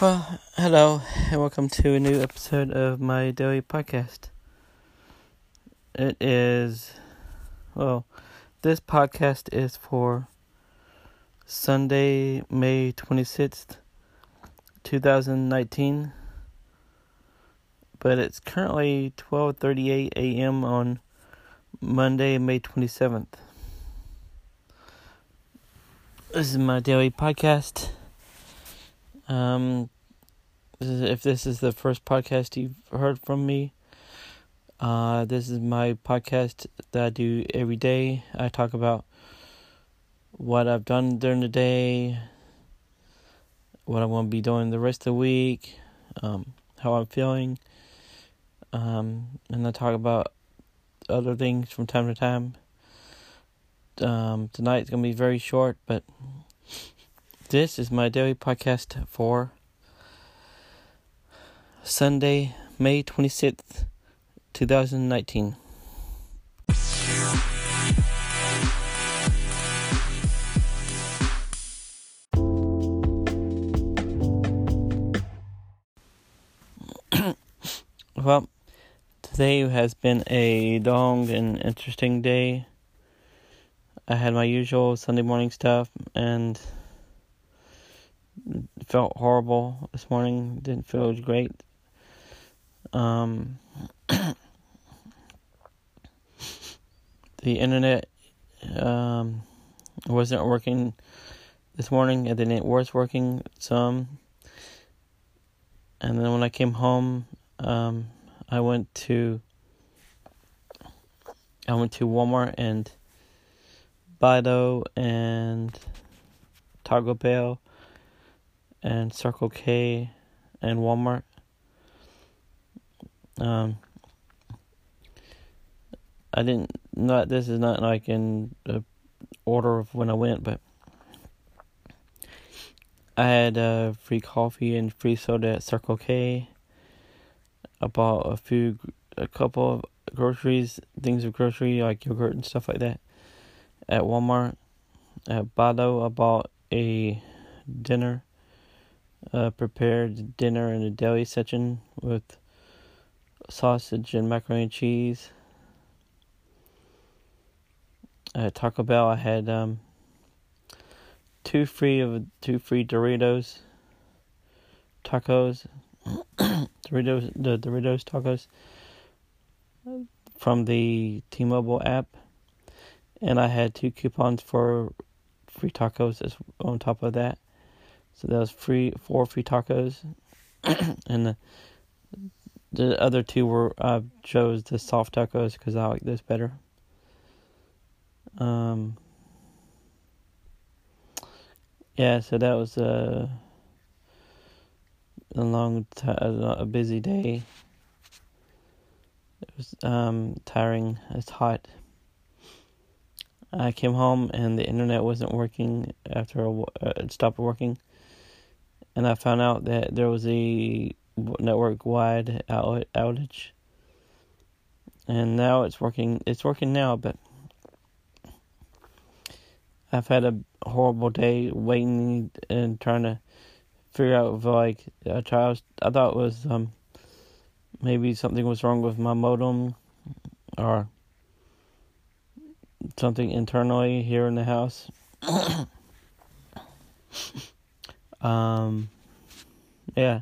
Well, hello, and welcome to a new episode of my daily podcast. It is, well, this podcast is for Sunday, May 26th, 2019, but it's currently 12:38 a.m. on Monday, May 27th. This is my daily podcast. Um, if this is the first podcast you've heard from me, uh, this is my podcast that I do every day. I talk about what I've done during the day, what I'm going to be doing the rest of the week, um, how I'm feeling, um, and I talk about other things from time to time. Um, tonight's gonna be very short, but this is my daily podcast for Sunday, May 26th, 2019. well, today has been a long and interesting day. I had my usual Sunday morning stuff and felt horrible this morning. Didn't feel great. Um, the internet um, wasn't working this morning, and then it was working some. And then when I came home, um, I went to I went to Walmart and Bido and Taco Bell and Circle K and Walmart. Um, I didn't not this is not like in the order of when I went, but I had uh, free coffee and free soda at Circle K. I bought a few, a couple of groceries, things of grocery like yogurt and stuff like that at Walmart. At Bado, I bought a dinner uh, prepared dinner in the deli section with sausage and macaroni and cheese. At Taco Bell, I had um, two free of two free Doritos tacos, Doritos the Doritos tacos from the T-Mobile app, and I had two coupons for free tacos as on top of that. So that was free four free tacos, and the the other two were I chose the soft tacos because I like this better. Um. Yeah, so that was a a long, t- a busy day. It was um tiring. It's hot. I came home and the internet wasn't working after uh, it stopped working and I found out that there was a network wide outage. And now it's working. It's working now, but I've had a horrible day waiting and trying to figure out if like I tried. I thought it was um maybe something was wrong with my modem or something internally here in the house. Um, yeah.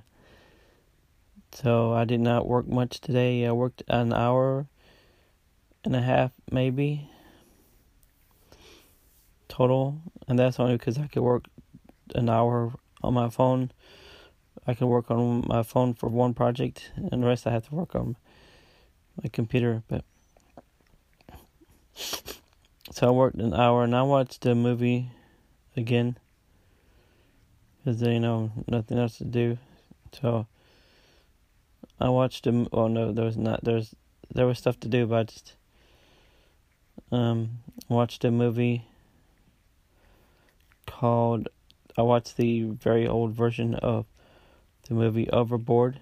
So I did not work much today. I worked an hour and a half, maybe total, and that's only because I could work an hour on my phone. I can work on my phone for one project, and the rest I have to work on my computer. But so I worked an hour, and I watched the movie again because you know nothing else to do. So I watched him. Well, no, there was not. There's there was stuff to do, but I just um watched a movie called. I watched the very old version of the movie Overboard.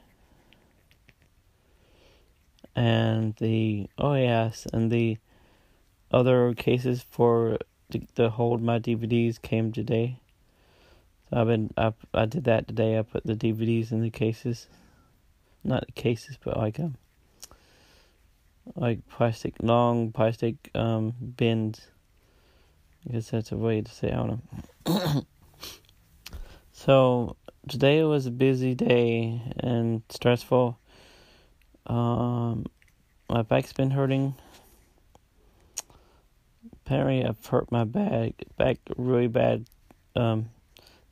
And the oh yes, and the other cases for to, to hold my DVDs came today. So I've been I I did that today. I put the DVDs in the cases, not the cases, but like um like plastic long plastic um bins. I guess that's a way to say I don't know. so today was a busy day and stressful. Um, my back's been hurting. Apparently, I've hurt my back back really bad. Um,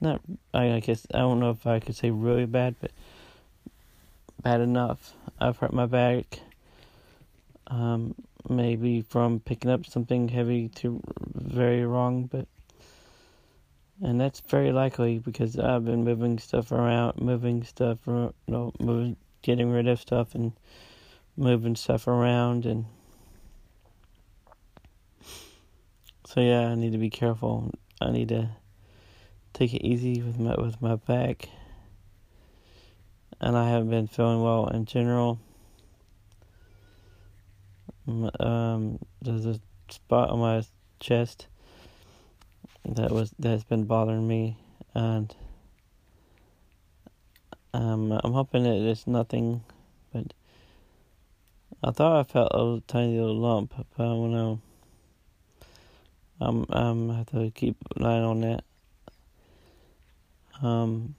not I, I guess I don't know if I could say really bad, but bad enough. I've hurt my back. Um, maybe from picking up something heavy to very wrong, but and that's very likely because I've been moving stuff around, moving stuff, you know, moving, getting rid of stuff and moving stuff around, and so yeah, I need to be careful. I need to take it easy with my with my back, and I haven't been feeling well in general. Um, there's a spot on my chest that was that's been bothering me, and um, I'm hoping that it's nothing, but I thought I felt a tiny little lump, but I don't know. I'm I'm have to keep an eye on that. Um,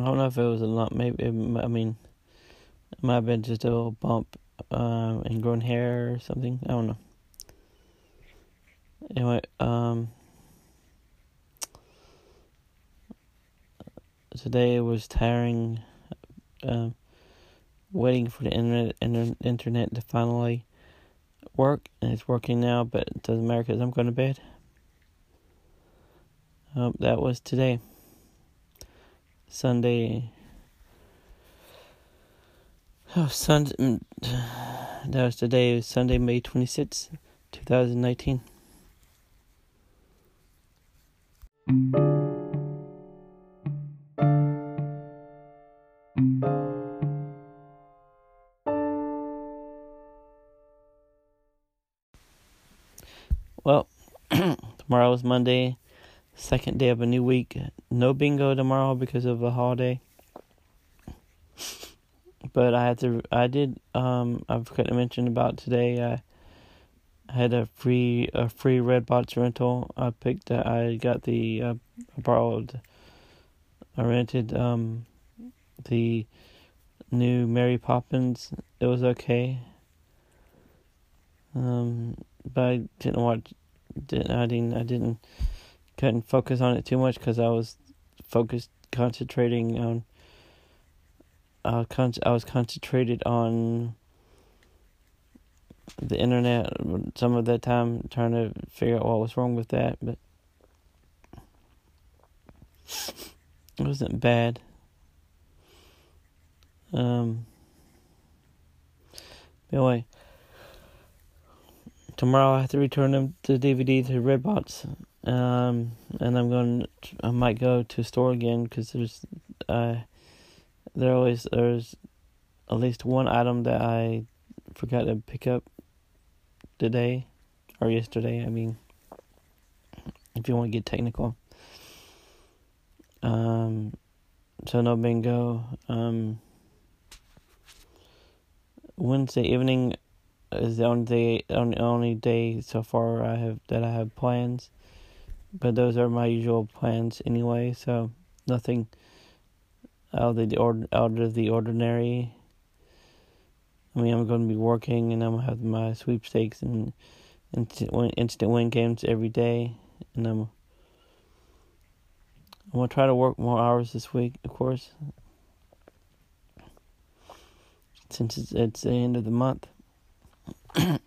I don't know if it was a lump. Maybe I mean, it might have been just a little bump um, and growing hair or something. I don't know. Anyway, um, today was tiring. Um, waiting for the internet inter- internet to finally work, and it's working now. But it doesn't matter because I'm going to bed. Um, that was today. Sunday. Oh, Sunday. Mm, that was today, Sunday, May 26th, 2019. Well, tomorrow is Monday, second day of a new week. No bingo tomorrow because of a holiday but I had to. I did. Um, I forgot to mention about today. I had a free a free Redbox rental. I picked. Uh, I got the. Uh, I borrowed. I rented um, the new Mary Poppins. It was okay. Um, but I didn't watch. Didn't I didn't I didn't couldn't focus on it too much because I was focused concentrating on uh, con- I was concentrated on the internet some of that time trying to figure out what was wrong with that, but it wasn't bad. Um, anyway, tomorrow I have to return them the DVD to Redbox, um, and I'm going. I might go to a store again because there's. Uh, there always there's at least one item that I forgot to pick up today or yesterday. I mean, if you want to get technical. Um, so no bingo. Um, Wednesday evening is the only day only, only day so far I have that I have plans, but those are my usual plans anyway. So nothing out of the ord- out of the ordinary. I mean, I'm going to be working, and I'm gonna have my sweepstakes and instant win, instant win games every day, and I'm I'm gonna try to work more hours this week, of course, since it's it's the end of the month. and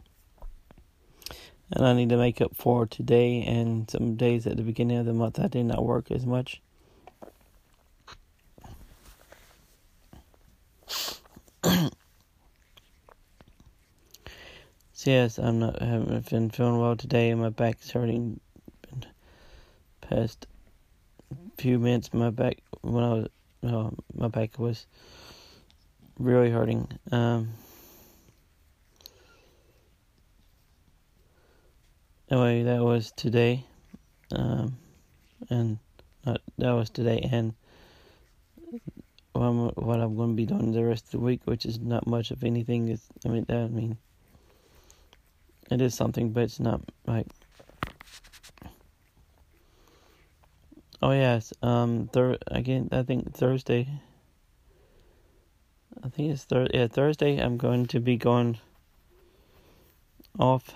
I need to make up for today and some days at the beginning of the month I did not work as much. So yes, I'm not haven't been feeling well today. And my back is hurting. Past few minutes, my back when I was well, my back was really hurting. Um, anyway, that was today, um, and that was today, and what I'm, what I'm going to be doing the rest of the week, which is not much of anything. Is I mean, that, I mean, it is something, but it's not like. Oh yes, um, thir- again, I think Thursday. I think it's thir- yeah, Thursday. I'm going to be going off,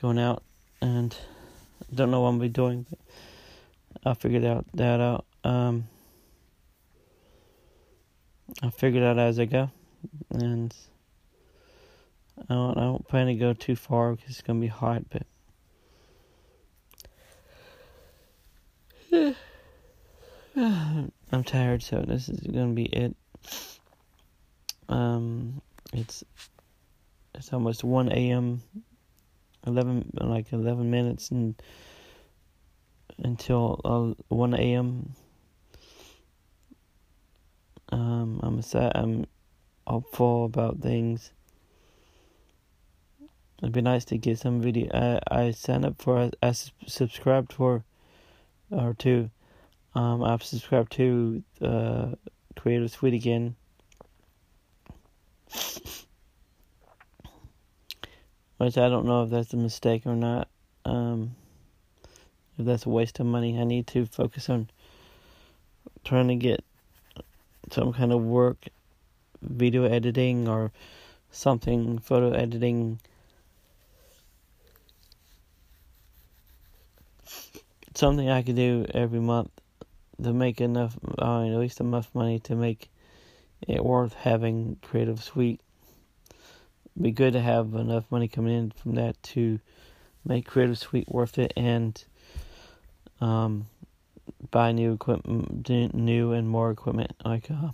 going out, and don't know what I'm be doing, but I'll figure that out. That out. Um, I'll figure it out as I go, and I don't, I don't plan to go too far because it's gonna be hot, but. I'm tired, so this is gonna be it. Um, it's it's almost one a.m. Eleven like eleven minutes and until uh, one a.m. Um, I'm sad. I'm hopeful about things. It'd be nice to get some video. I I signed up for. I subscribed for, or two. Um, I've subscribed to uh, Creative Suite again. Which I don't know if that's a mistake or not. Um, if that's a waste of money, I need to focus on trying to get some kind of work, video editing or something, photo editing. Something I could do every month to make enough, uh, at least enough money to make it worth having Creative Suite. It'd be good to have enough money coming in from that to make Creative Suite worth it and um, buy new equipment, new and more equipment, like uh,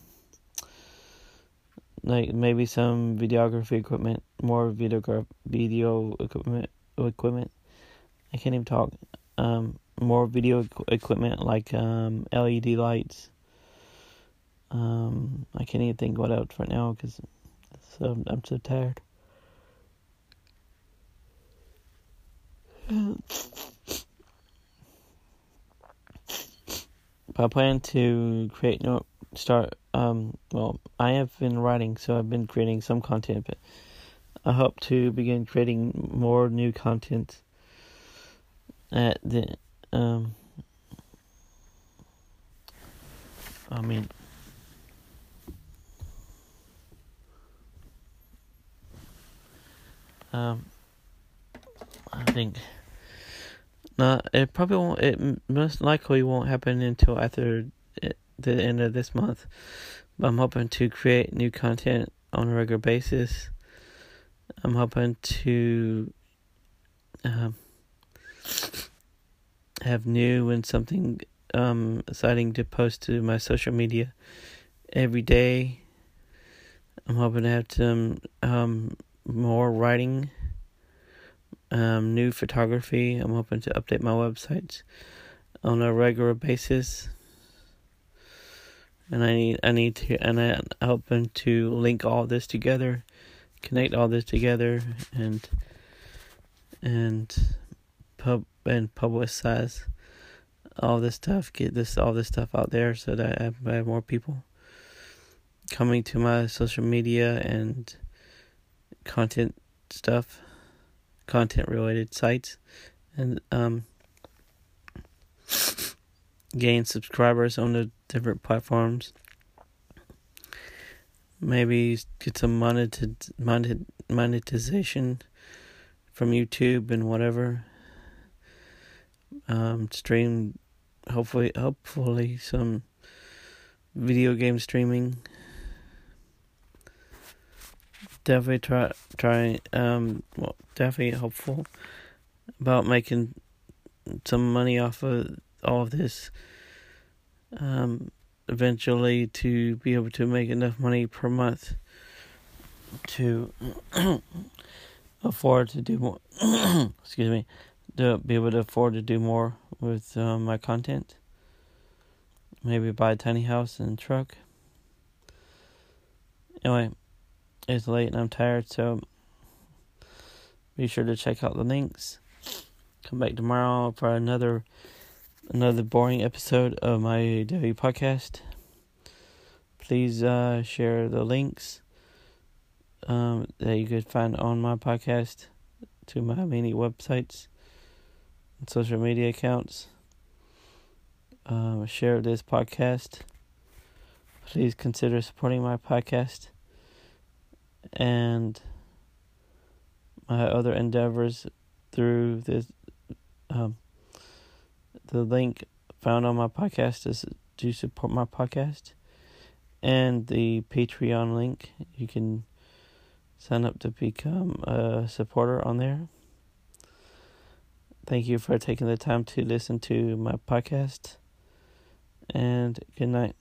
like maybe some videography equipment, more videograph video equipment, equipment. I can't even talk. Um, more video equipment like um, LED lights. Um, I can't even think what else right now because so I'm so tired. I plan to create no start. Um, well, I have been writing, so I've been creating some content, but I hope to begin creating more new content at the um. I mean. Um, Think no, it probably won't. It most likely won't happen until after it, the end of this month. But I'm hoping to create new content on a regular basis. I'm hoping to um, have new and something um, exciting to post to my social media every day. I'm hoping to have some um, more writing um, new photography. I'm hoping to update my website on a regular basis. And I need I need to and I'm hoping to link all this together, connect all this together and and pub and publicize all this stuff, get this all this stuff out there so that I have, I have more people coming to my social media and content stuff content related sites and um, gain subscribers on the different platforms. Maybe get some monetization from YouTube and whatever. Um, stream, hopefully, hopefully some video game streaming definitely try try um well definitely hopeful about making some money off of all of this um eventually to be able to make enough money per month to afford to do more excuse me to be able to afford to do more with uh, my content. Maybe buy a tiny house and truck. Anyway it's late and I'm tired, so Be sure to check out the links. Come back tomorrow for another another boring episode of my daily podcast. Please uh, share the links um, that you could find on my podcast to my many websites and social media accounts. Um, share this podcast. Please consider supporting my podcast and my other endeavors through this. Um, the link found on my podcast is to support my podcast, and the Patreon link. You can sign up to become a supporter on there. Thank you for taking the time to listen to my podcast, and good night.